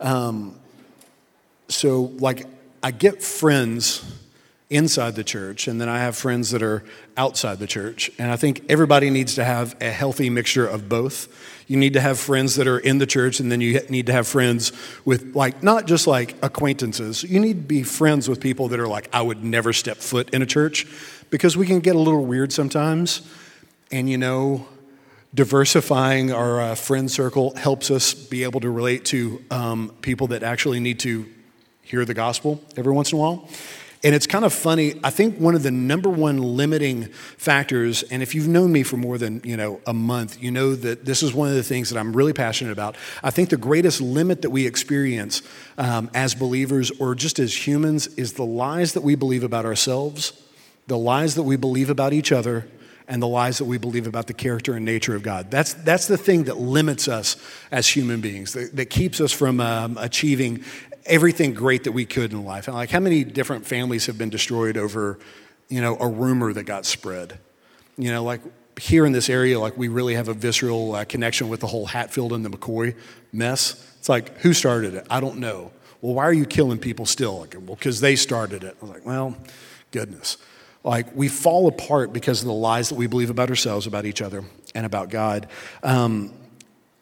Um, so, like, I get friends inside the church, and then I have friends that are outside the church. And I think everybody needs to have a healthy mixture of both. You need to have friends that are in the church, and then you need to have friends with, like, not just like acquaintances. You need to be friends with people that are like, I would never step foot in a church because we can get a little weird sometimes. And, you know, diversifying our uh, friend circle helps us be able to relate to um, people that actually need to hear the gospel every once in a while. And it's kind of funny. I think one of the number one limiting factors, and if you've known me for more than you know a month, you know that this is one of the things that I'm really passionate about. I think the greatest limit that we experience um, as believers or just as humans is the lies that we believe about ourselves, the lies that we believe about each other, and the lies that we believe about the character and nature of God. That's, that's the thing that limits us as human beings, that, that keeps us from um, achieving everything great that we could in life. And like, how many different families have been destroyed over, you know, a rumor that got spread? You know, like here in this area, like we really have a visceral uh, connection with the whole Hatfield and the McCoy mess. It's like, who started it? I don't know. Well, why are you killing people still? Like, well, because they started it. I was like, well, goodness. Like, we fall apart because of the lies that we believe about ourselves, about each other, and about God. Um,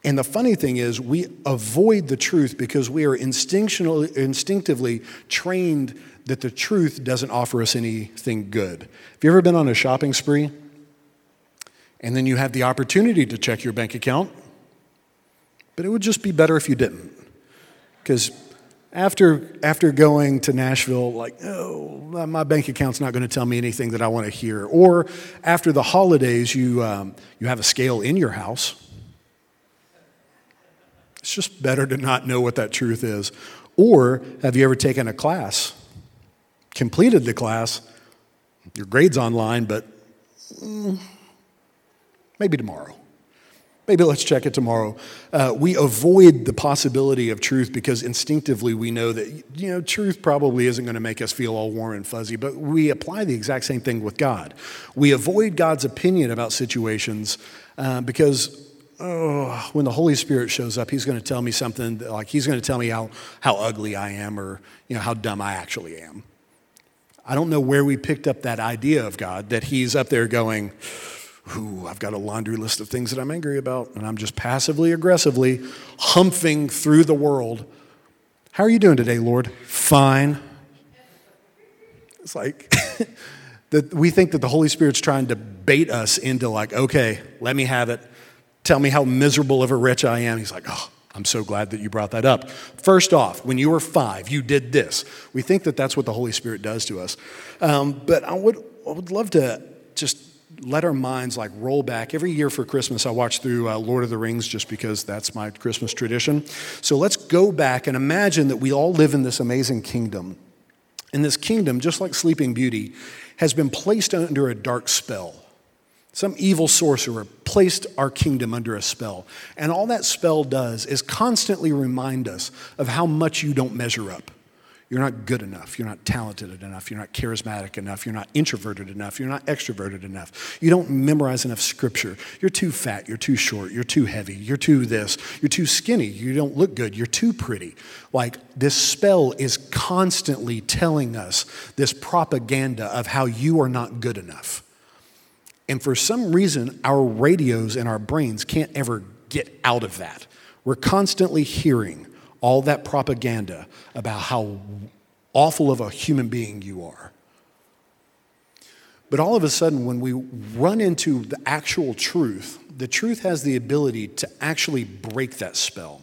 and the funny thing is, we avoid the truth because we are instinctively trained that the truth doesn't offer us anything good. Have you ever been on a shopping spree? And then you have the opportunity to check your bank account, but it would just be better if you didn't. Because after, after going to Nashville, like, oh, my bank account's not going to tell me anything that I want to hear. Or after the holidays, you, um, you have a scale in your house it's just better to not know what that truth is. Or have you ever taken a class, completed the class, your grade's online, but mm, maybe tomorrow. Maybe let's check it tomorrow. Uh, we avoid the possibility of truth because instinctively we know that, you know, truth probably isn't going to make us feel all warm and fuzzy, but we apply the exact same thing with God. We avoid God's opinion about situations uh, because oh, when the Holy Spirit shows up, he's going to tell me something like he's going to tell me how, how ugly I am or you know, how dumb I actually am. I don't know where we picked up that idea of God that he's up there going, Ooh, I've got a laundry list of things that I'm angry about, and I'm just passively aggressively humping through the world. How are you doing today, Lord? Fine. It's like that we think that the Holy Spirit's trying to bait us into like, okay, let me have it tell me how miserable of a wretch I am. He's like, oh, I'm so glad that you brought that up. First off, when you were five, you did this. We think that that's what the Holy Spirit does to us. Um, but I would, I would love to just let our minds like roll back. Every year for Christmas, I watch through uh, Lord of the Rings just because that's my Christmas tradition. So let's go back and imagine that we all live in this amazing kingdom. And this kingdom, just like Sleeping Beauty, has been placed under a dark spell. Some evil sorcerer placed our kingdom under a spell. And all that spell does is constantly remind us of how much you don't measure up. You're not good enough. You're not talented enough. You're not charismatic enough. You're not introverted enough. You're not extroverted enough. You don't memorize enough scripture. You're too fat. You're too short. You're too heavy. You're too this. You're too skinny. You don't look good. You're too pretty. Like this spell is constantly telling us this propaganda of how you are not good enough. And for some reason, our radios and our brains can't ever get out of that. We're constantly hearing all that propaganda about how awful of a human being you are. But all of a sudden, when we run into the actual truth, the truth has the ability to actually break that spell.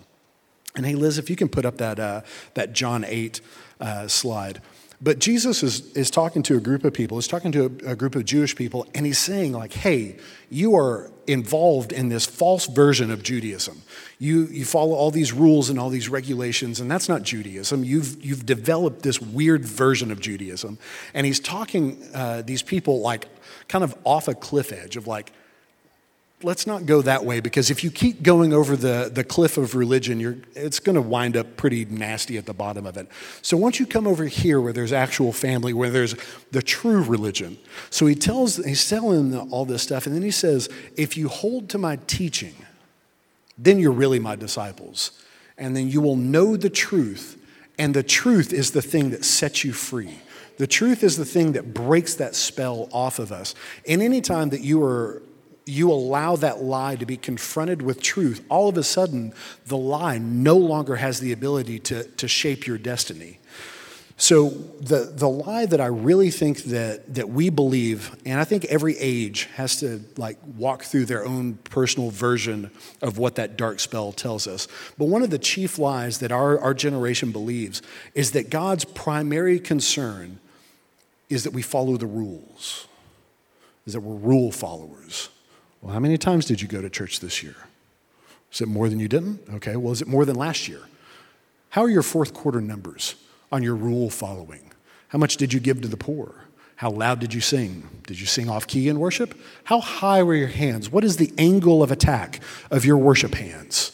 And hey, Liz, if you can put up that, uh, that John 8 uh, slide. But Jesus is, is talking to a group of people, he's talking to a, a, group of Jewish people, and he's saying, like, hey, you are involved in this false version of Judaism. You, you follow all these rules and all these regulations, and that's not Judaism. You've, you've developed this weird version of Judaism. And he's talking uh, these people like kind of off a cliff edge of like, let's not go that way because if you keep going over the, the cliff of religion, you're, it's going to wind up pretty nasty at the bottom of it. So once you come over here where there's actual family, where there's the true religion. So he tells, he's telling all this stuff, and then he says, if you hold to my teaching, then you're really my disciples. and then you will know the truth, and the truth is the thing that sets you free. The truth is the thing that breaks that spell off of us. And anytime that you are you allow that lie to be confronted with truth, all of a sudden the lie no longer has the ability to, to shape your destiny. So the, the lie that I really think that, that we believe, and I think every age has to like walk through their own personal version of what that dark spell tells us. But one of the chief lies that our, our generation believes is that God's primary concern is that we follow the rules, is that we're rule followers. Well, how many times did you go to church this year? Is it more than you didn't? Okay, well, is it more than last year? How are your fourth quarter numbers? on your rule following? How much did you give to the poor? How loud did you sing? Did you sing off key in worship? How high were your hands? What is the angle of attack of your worship hands?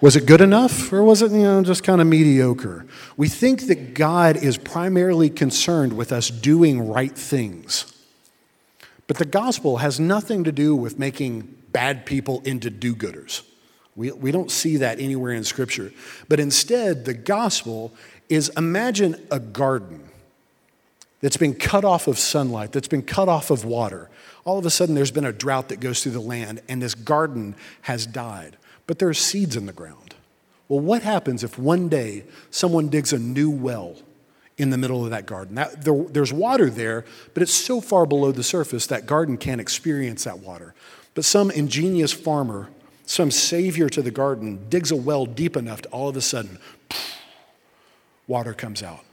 Was it good enough or was it, you know, just kind of mediocre? We think that God is primarily concerned with us doing right things. But the gospel has nothing to do with making bad people into do gooders. We, we don't see that anywhere in Scripture. But instead, the gospel is imagine a garden that's been cut off of sunlight, that's been cut off of water. All of a sudden, there's been a drought that goes through the land, and this garden has died. But there are seeds in the ground. Well, what happens if one day someone digs a new well in the middle of that garden? That, there, there's water there, but it's so far below the surface that garden can't experience that water. But some ingenious farmer, some savior to the garden, digs a well deep enough to all of a sudden water comes out.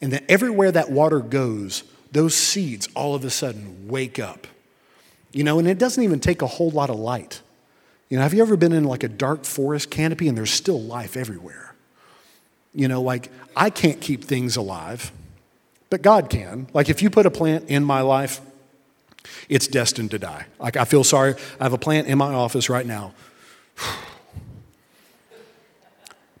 And then everywhere that water goes, those seeds all of a sudden wake up. You know, and it doesn't even take a whole lot of light. You know, have you ever been in like a dark forest canopy and there's still life everywhere? You know, like I can't keep things alive, but God can. Like if you put a plant in my life, it's destined to die. Like I feel sorry. I have a plant in my office right now.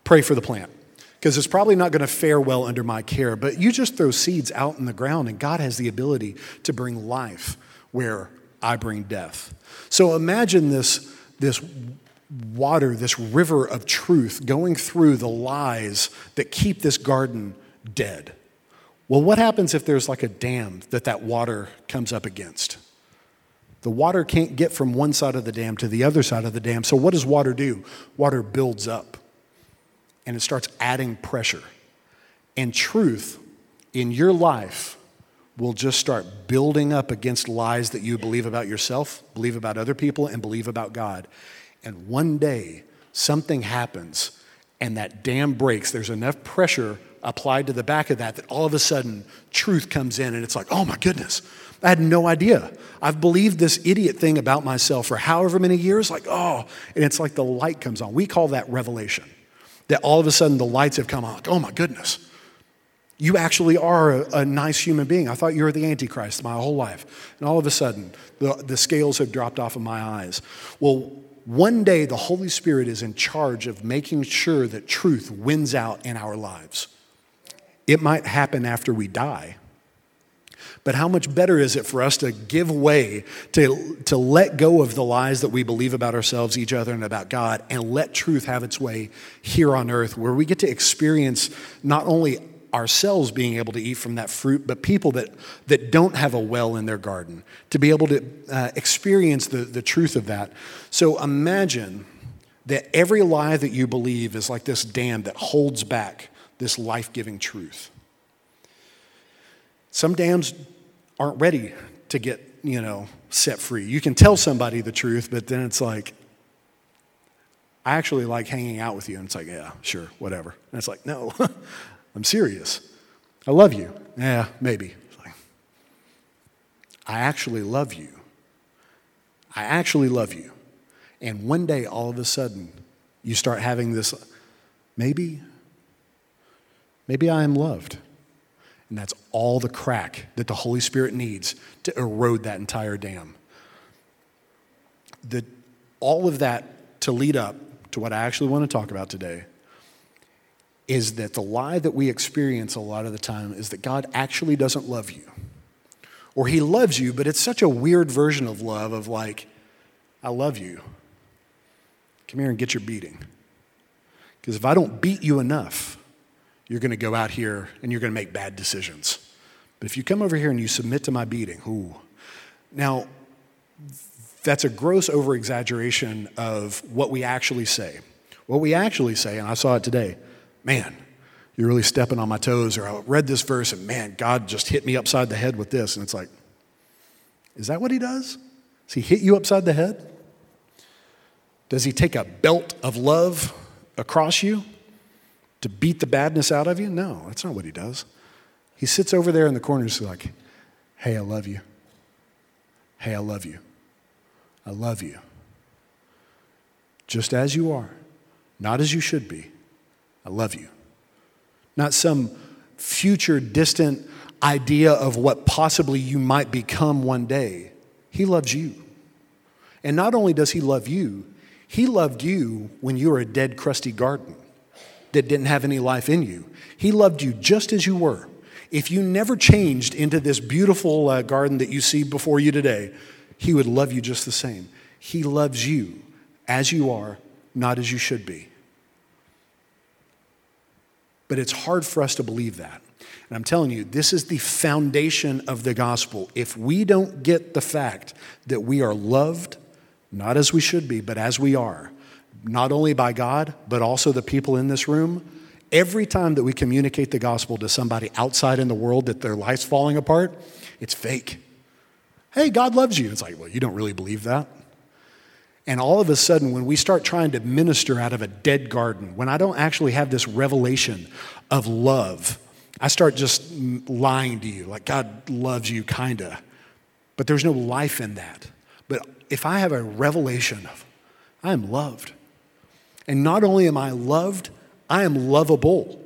Pray for the plant because it's probably not going to fare well under my care. But you just throw seeds out in the ground, and God has the ability to bring life where I bring death. So imagine this, this water, this river of truth going through the lies that keep this garden dead. Well, what happens if there's like a dam that that water comes up against? The water can't get from one side of the dam to the other side of the dam. So, what does water do? Water builds up and it starts adding pressure. And truth in your life will just start building up against lies that you believe about yourself, believe about other people, and believe about God. And one day, something happens and that dam breaks. There's enough pressure applied to the back of that that all of a sudden truth comes in and it's like, oh my goodness, I had no idea. I've believed this idiot thing about myself for however many years, like, oh, and it's like the light comes on. We call that revelation that all of a sudden the lights have come on. Like, oh my goodness, you actually are a, a, nice human being. I thought you were the Antichrist my whole life. And all of a sudden, the, the scales have dropped off of my eyes. Well, one day the Holy Spirit is in charge of making sure that truth wins out in our lives. It might happen after we die. But how much better is it for us to give way, to, to let go of the lies that we believe about ourselves, each other, and about God, and let truth have its way here on earth, where we get to experience not only ourselves being able to eat from that fruit, but people that, that don't have a well in their garden, to be able to uh, experience the, the truth of that. So imagine that every lie that you believe is like this dam that holds back this life giving truth. Some dams aren't ready to get, you know, set free. You can tell somebody the truth, but then it's like, I actually like hanging out with you. And it's like, yeah, sure, whatever. And it's like, no, I'm serious. I love you. Yeah, maybe. I actually love you. I actually love you. And one day, all of a sudden, you start having this maybe, maybe I am loved. And that's all the crack that the Holy Spirit needs to erode that entire dam. The, all of that to lead up to what I actually want to talk about today is that the lie that we experience a lot of the time is that God actually doesn't love you. Or he loves you, but it's such a weird version of love of like, I love you. Come here and get your beating. Because if I don't beat you enough, you're going to go out here and you're going to make bad decisions. But if you come over here and you submit to my beating, ooh. Now, that's a gross over exaggeration of what we actually say. What we actually say, and I saw it today, man, you're really stepping on my toes, or I read this verse and man, God just hit me upside the head with this. And it's like, is that what he does? Does he hit you upside the head? Does he take a belt of love across you to beat the badness out of you? No, that's not what he does. He sits over there in the corner and is like, hey, I love you. Hey, I love you. I love you. Just as you are, not as you should be. I love you. Not some future distant idea of what possibly you might become one day. He loves you. And not only does He love you, He loved you when you were a dead, crusty garden that didn't have any life in you. He loved you just as you were. If you never changed into this beautiful uh, garden that you see before you today, He would love you just the same. He loves you as you are, not as you should be. But it's hard for us to believe that. And I'm telling you, this is the foundation of the gospel. If we don't get the fact that we are loved, not as we should be, but as we are, not only by God, but also the people in this room, every time that we communicate the gospel to somebody outside in the world that their life's falling apart, it's fake. Hey, God loves you. It's like, well, you don't really believe that. And all of a sudden, when we start trying to minister out of a dead garden, when I don't actually have this revelation of love, I start just lying to you, like God loves you, kinda. But there's no life in that. But if I have a revelation of, I am loved. And not only am I loved, I am lovable.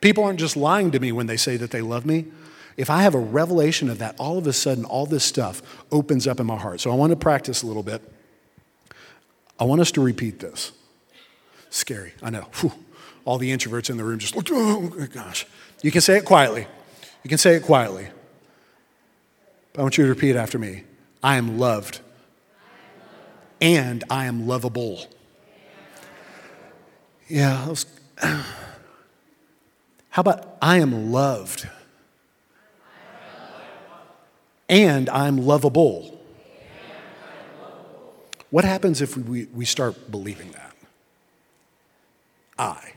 People aren't just lying to me when they say that they love me. If I have a revelation of that, all of a sudden, all this stuff opens up in my heart. So I want to practice a little bit. I want us to repeat this. Scary, I know. Whew. All the introverts in the room just look, oh, oh, oh gosh. You can say it quietly. You can say it quietly. But I want you to repeat after me. I am loved. And I am lovable. Yeah. Was, how about I am loved? And I'm lovable. What happens if we, we start believing that? I,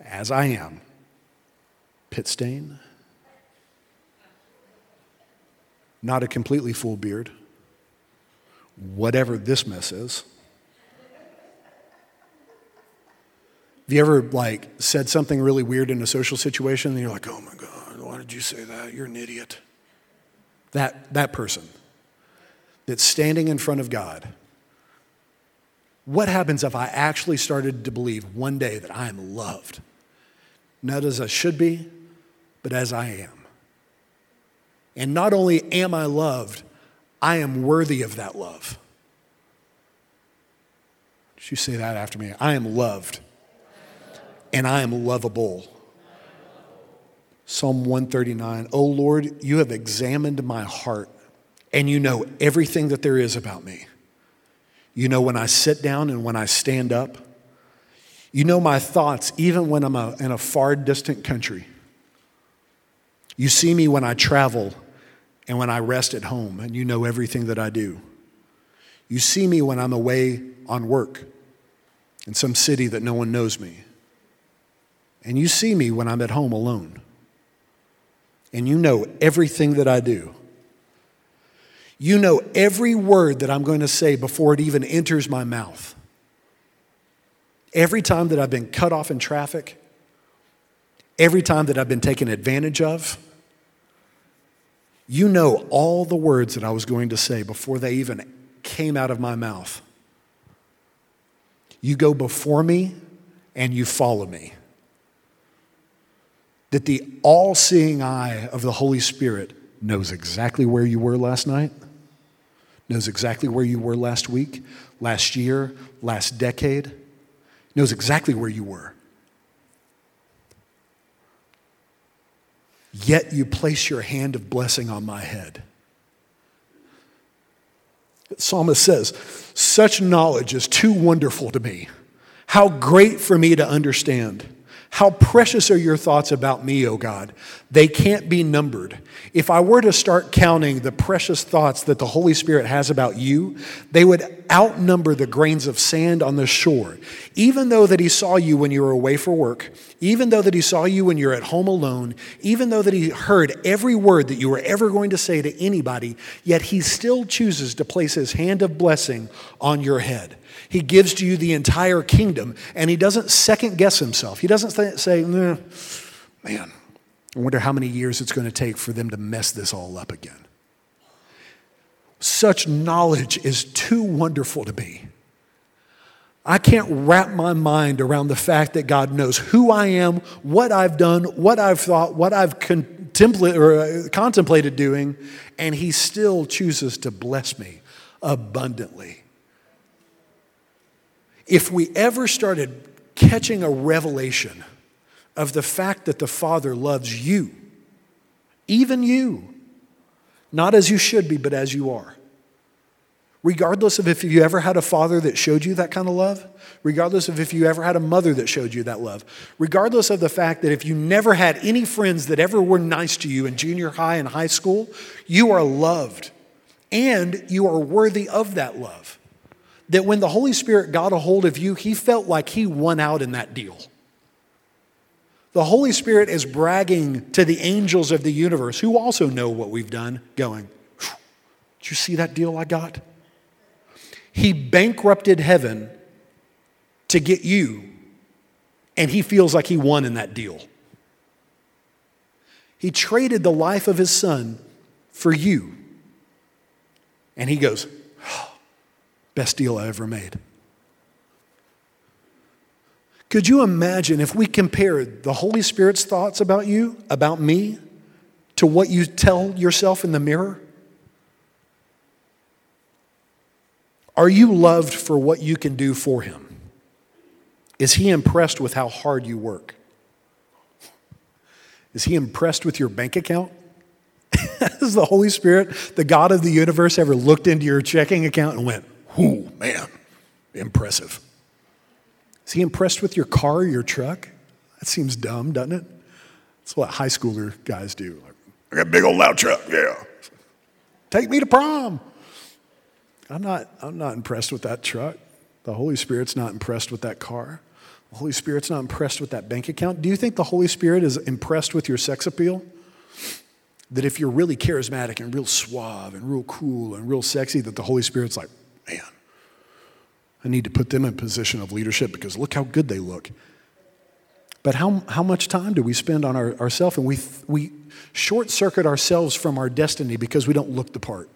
as I am, pit stain, not a completely full beard, whatever this mess is. Have you ever like said something really weird in a social situation and you're like, oh my God, why did you say that? You're an idiot. That, that person that's standing in front of God, what happens if I actually started to believe one day that I am loved? Not as I should be, but as I am. And not only am I loved, I am worthy of that love. Did you say that after me? I am loved and I am lovable. Psalm 139 Oh Lord, you have examined my heart and you know everything that there is about me. You know when I sit down and when I stand up. You know my thoughts even when I'm a, in a far distant country. You see me when I travel and when I rest at home, and you know everything that I do. You see me when I'm away on work in some city that no one knows me. And you see me when I'm at home alone. And you know everything that I do. You know every word that I'm going to say before it even enters my mouth. Every time that I've been cut off in traffic, every time that I've been taken advantage of, you know all the words that I was going to say before they even came out of my mouth. You go before me and you follow me. That the all seeing eye of the Holy Spirit knows exactly where you were last night knows exactly where you were last week, last year, last decade, knows exactly where you were. Yet you place your hand of blessing on my head. The psalmist says, Such knowledge is too wonderful to me. How great for me to understand. How precious are your thoughts about me, O God? They can't be numbered. If I were to start counting the precious thoughts that the Holy Spirit has about you, they would outnumber the grains of sand on the shore. Even though that he saw you when you were away for work, even though that he saw you when you're at home alone, even though that he heard every word that you were ever going to say to anybody, yet he still chooses to place his hand of blessing on your head. He gives to you the entire kingdom, and he doesn't second guess himself. He doesn't say, man, I wonder how many years it's going to take for them to mess this all up again. Such knowledge is too wonderful to me. I can't wrap my mind around the fact that God knows who I am, what I've done, what I've thought, what I've uh, contemplated doing, and He still chooses to bless me abundantly if we ever started catching a revelation of the fact that the Father loves you, even you, not as you should be, but as you are. Regardless of if you ever had a father that showed you that kind of love, regardless of if you ever had a mother that showed you that love, regardless of the fact that if you never had any friends that ever were nice to you in junior high and high school, you are loved and you are worthy of that love that when the Holy Spirit got a hold of you, he felt like he won out in that deal. The Holy Spirit is bragging to the angels of the universe, who also know what we've done, going, Did you see that deal I got? He bankrupted heaven to get you, and he feels like he won in that deal. He traded the life of his son for you. And he goes, Best deal I ever made. Could you imagine if we compared the Holy Spirit's thoughts about you, about me, to what you tell yourself in the mirror? Are you loved for what you can do for Him? Is He impressed with how hard you work? Is He impressed with your bank account? Has the Holy Spirit, the God of the universe, ever looked into your checking account and went, Whoo, man, impressive. Is he impressed with your car, or your truck? That seems dumb, doesn't it? That's what high schooler guys do. I got a big old loud truck, yeah. Take me to prom. I'm not, I'm not impressed with that truck. The Holy Spirit's not impressed with that car. The Holy Spirit's not impressed with that bank account. Do you think the Holy Spirit is impressed with your sex appeal? That if you're really charismatic and real suave and real cool and real sexy, that the Holy Spirit's like, man, I need to put them in position of leadership because look how good they look. But how, how much time do we spend on our, ourselves? And we, we short circuit ourselves from our destiny because we don't look the part.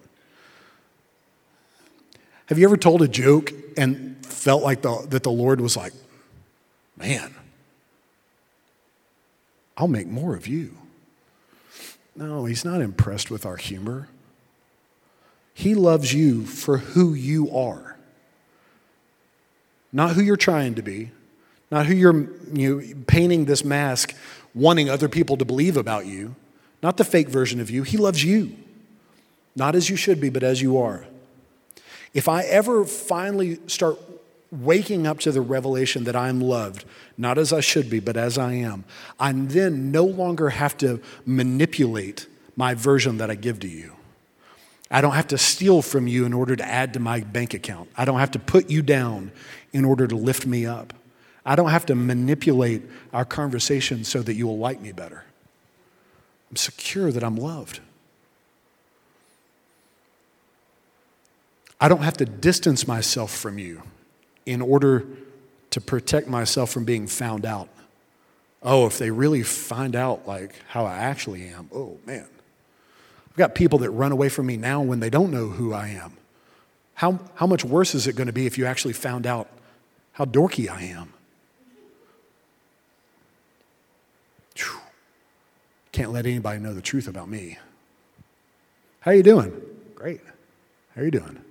Have you ever told a joke and felt like the, that the Lord was like, man, I'll make more of you? No, He's not impressed with our humor. He loves you for who you are, not who you're trying to be, not who you're you know, painting this mask, wanting other people to believe about you, not the fake version of you. He loves you, not as you should be, but as you are. If I ever finally start waking up to the revelation that I'm loved, not as I should be, but as I am, I then no longer have to manipulate my version that I give to you. I don't have to steal from you in order to add to my bank account. I don't have to put you down in order to lift me up. I don't have to manipulate our conversation so that you will like me better. I'm secure that I'm loved. I don't have to distance myself from you in order to protect myself from being found out. Oh, if they really find out like how I actually am, oh man. I've got people that run away from me now when they don't know who I am. How, how much worse is it going to be if you actually found out how dorky I am? Whew. Can't let anybody know the truth about me. How you doing? Great. How you doing?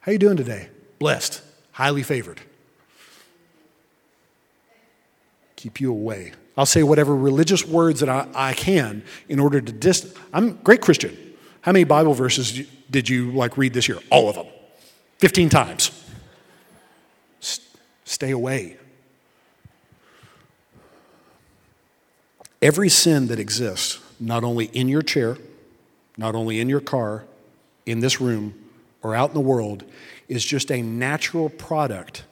How you doing today? Blessed, highly favored. Keep you away I'll say whatever religious words that I, I can in order to dis. I'm a great Christian. How many Bible verses did you like read this year? All of them, 15 times. S- Stay away. Every sin that exists, not only in your chair, not only in your car, in this room, or out in the world, is just a natural product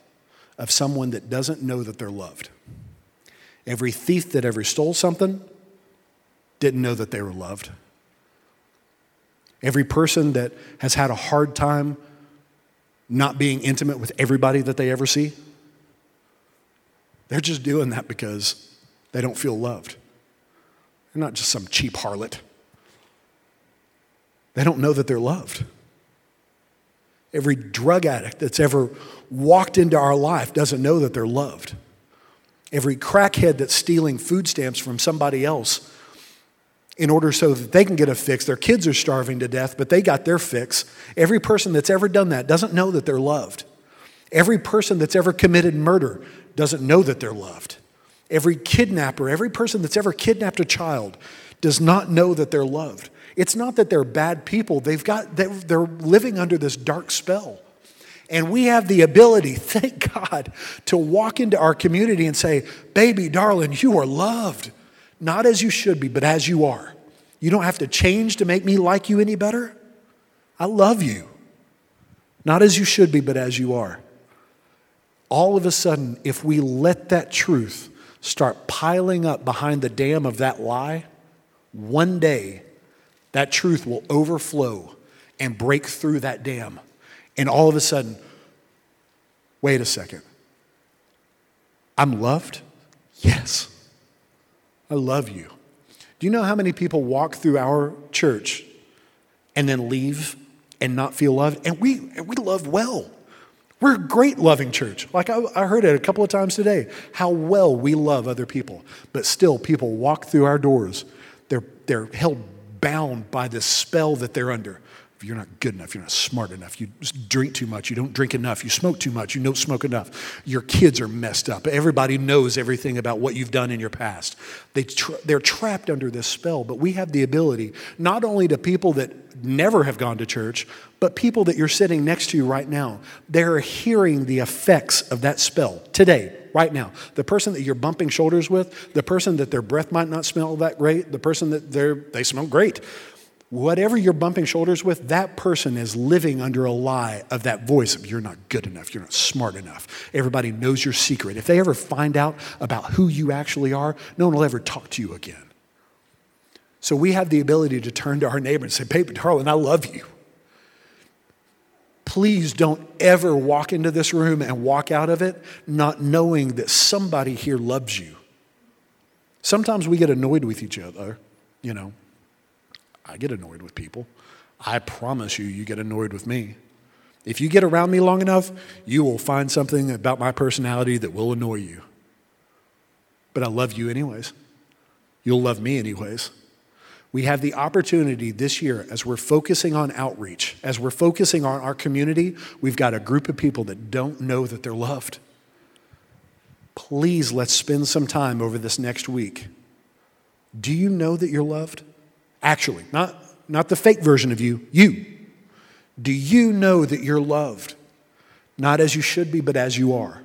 of someone that doesn't know that they're loved. Every thief that ever stole something didn't know that they were loved. Every person that has had a hard time not being intimate with everybody that they ever see, they're just doing that because they don't feel loved. They're not just some cheap harlot. They don't know that they're loved. Every drug addict that's ever walked into our life doesn't know that they're loved. Every crackhead that's stealing food stamps from somebody else in order so that they can get a fix. Their kids are starving to death, but they got their fix. Every person that's ever done that doesn't know that they're loved. Every person that's ever committed murder doesn't know that they're loved. Every kidnapper, every person that's ever kidnapped a child does not know that they're loved. It's not that they're bad people, they've got, they're living under this dark spell. And we have the ability, thank God, to walk into our community and say, Baby, darling, you are loved. Not as you should be, but as you are. You don't have to change to make me like you any better. I love you. Not as you should be, but as you are. All of a sudden, if we let that truth start piling up behind the dam of that lie, one day that truth will overflow and break through that dam. And all of a sudden, wait a second. I'm loved? Yes. I love you. Do you know how many people walk through our church and then leave and not feel loved? And we, we love well. We're a great loving church. Like I, I heard it a couple of times today, how well we love other people. But still, people walk through our doors. They're, they're held bound by this spell that they're under you're not good enough, you're not smart enough, you drink too much, you don't drink enough, you smoke too much, you don't smoke enough, your kids are messed up. Everybody knows everything about what you've done in your past. They tra- they're trapped under this spell, but we have the ability, not only to people that never have gone to church, but people that you're sitting next to right now, they're hearing the effects of that spell today, right now. The person that you're bumping shoulders with, the person that their breath might not smell that great, the person that they smell great whatever you're bumping shoulders with, that person is living under a lie of that voice of you're not good enough, you're not smart enough. Everybody knows your secret. If they ever find out about who you actually are, no one will ever talk to you again. So we have the ability to turn to our neighbor and say, Baby, darling, I love you. Please don't ever walk into this room and walk out of it not knowing that somebody here loves you. Sometimes we get annoyed with each other, you know. I get annoyed with people. I promise you, you get annoyed with me. If you get around me long enough, you will find something about my personality that will annoy you. But I love you anyways. You'll love me anyways. We have the opportunity this year, as we're focusing on outreach, as we're focusing on our community, we've got a group of people that don't know that they're loved. Please let's spend some time over this next week. Do you know that you're loved? Actually, not, not the fake version of you, you. Do you know that you're loved? Not as you should be, but as you are.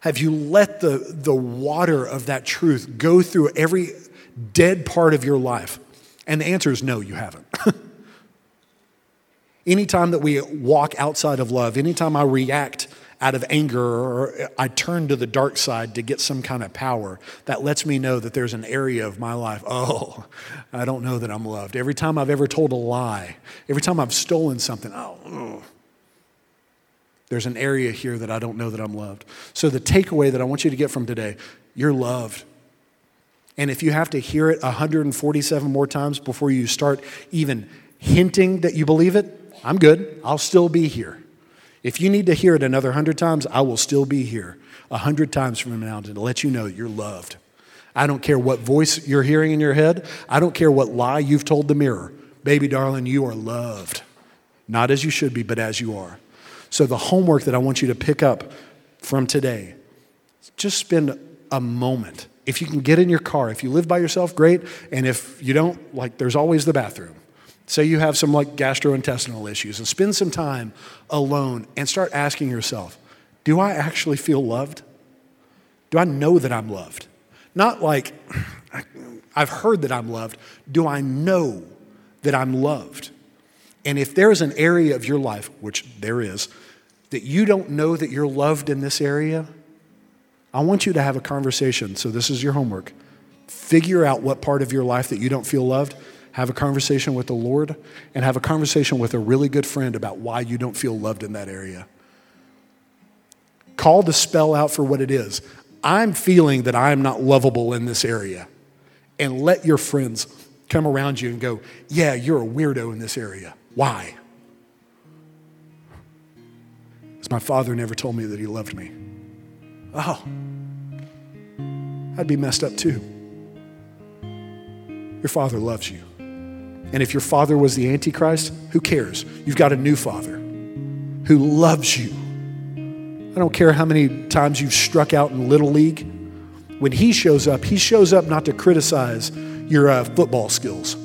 Have you let the, the water of that truth go through every dead part of your life? And the answer is no, you haven't. anytime that we walk outside of love, anytime I react out of anger or I turn to the dark side to get some kind of power, that lets me know that there's an area of my life, oh, I don't know that I'm loved. Every time I've ever told a lie, every time I've stolen something, oh, mm, there's an area here that I don't know that I'm loved. So, the takeaway that I want you to get from today you're loved. And if you have to hear it 147 more times before you start even hinting that you believe it, I'm good. I'll still be here. If you need to hear it another hundred times, I will still be here a hundred times from now to let you know you're loved. I don't care what voice you're hearing in your head. I don't care what lie you've told the mirror. Baby, darling, you are loved. Not as you should be, but as you are. So, the homework that I want you to pick up from today, just spend a moment. If you can get in your car, if you live by yourself, great. And if you don't, like, there's always the bathroom. Say you have some like gastrointestinal issues and spend some time alone and start asking yourself, Do I actually feel loved? Do I know that I'm loved? Not like I've heard that I'm loved. Do I know that I'm loved? And if there is an area of your life, which there is, that you don't know that you're loved in this area, I want you to have a conversation. So, this is your homework. Figure out what part of your life that you don't feel loved. Have a conversation with the Lord and have a conversation with a really good friend about why you don't feel loved in that area. Call the spell out for what it is. I'm feeling that I'm not lovable in this area. And let your friends come around you and go, Yeah, you're a weirdo in this area. Why? Because my father never told me that he loved me. Oh, I'd be messed up too. Your father loves you. And if your father was the Antichrist, who cares? You've got a new father who loves you. I don't care how many times you've struck out in Little League. When he shows up, he shows up not to criticize your uh, football skills.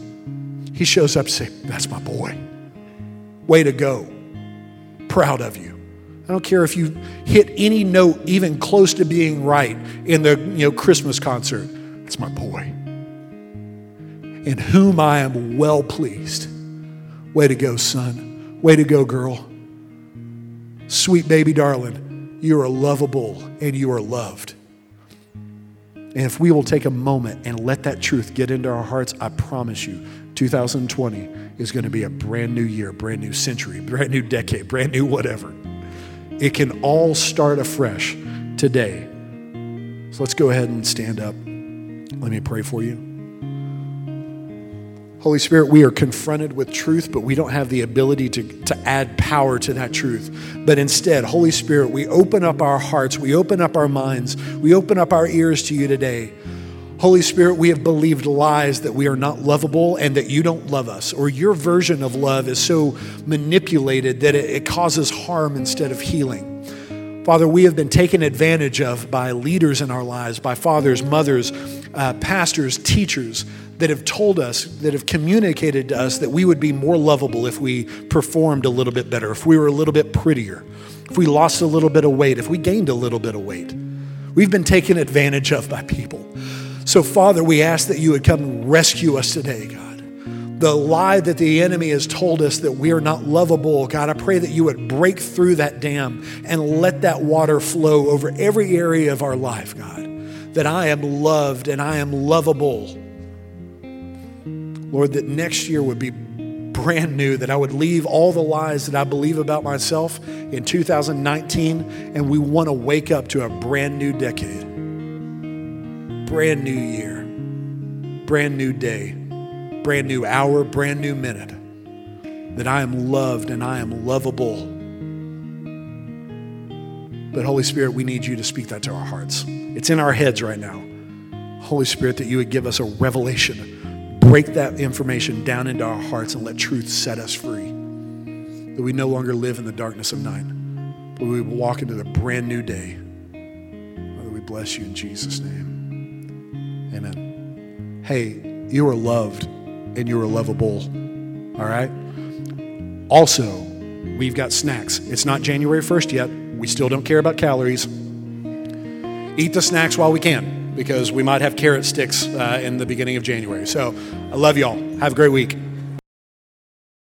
He shows up to say, That's my boy. Way to go. Proud of you. I don't care if you hit any note even close to being right in the you know, Christmas concert. It's my boy. In whom I am well pleased. Way to go, son. Way to go, girl. Sweet baby darling, you are lovable and you are loved. And if we will take a moment and let that truth get into our hearts, I promise you, 2020 is going to be a brand new year, brand new century, brand new decade, brand new whatever. It can all start afresh today. So let's go ahead and stand up. Let me pray for you. Holy Spirit, we are confronted with truth, but we don't have the ability to, to add power to that truth. But instead, Holy Spirit, we open up our hearts, we open up our minds, we open up our ears to you today. Holy Spirit, we have believed lies that we are not lovable and that you don't love us, or your version of love is so manipulated that it, it causes harm instead of healing. Father, we have been taken advantage of by leaders in our lives, by fathers, mothers, uh, pastors, teachers that have told us, that have communicated to us that we would be more lovable if we performed a little bit better, if we were a little bit prettier, if we lost a little bit of weight, if we gained a little bit of weight. We've been taken advantage of by people. So, Father, we ask that you would come rescue us today, God. The lie that the enemy has told us that we are not lovable, God, I pray that you would break through that dam and let that water flow over every area of our life, God. That I am loved and I am lovable. Lord, that next year would be brand new, that I would leave all the lies that I believe about myself in 2019, and we want to wake up to a brand new decade brand new year, brand new day, brand new hour, brand new minute. That I am loved and I am lovable. But Holy Spirit, we need you to speak that to our hearts. It's in our heads right now. Holy Spirit, that you would give us a revelation. Break that information down into our hearts and let truth set us free. That we no longer live in the darkness of night, but we walk into the brand new day. Father, we bless you in Jesus' name. Amen. Hey, you are loved and you are lovable. All right? Also, we've got snacks. It's not January 1st yet. We still don't care about calories. Eat the snacks while we can because we might have carrot sticks uh, in the beginning of January. So I love y'all. Have a great week.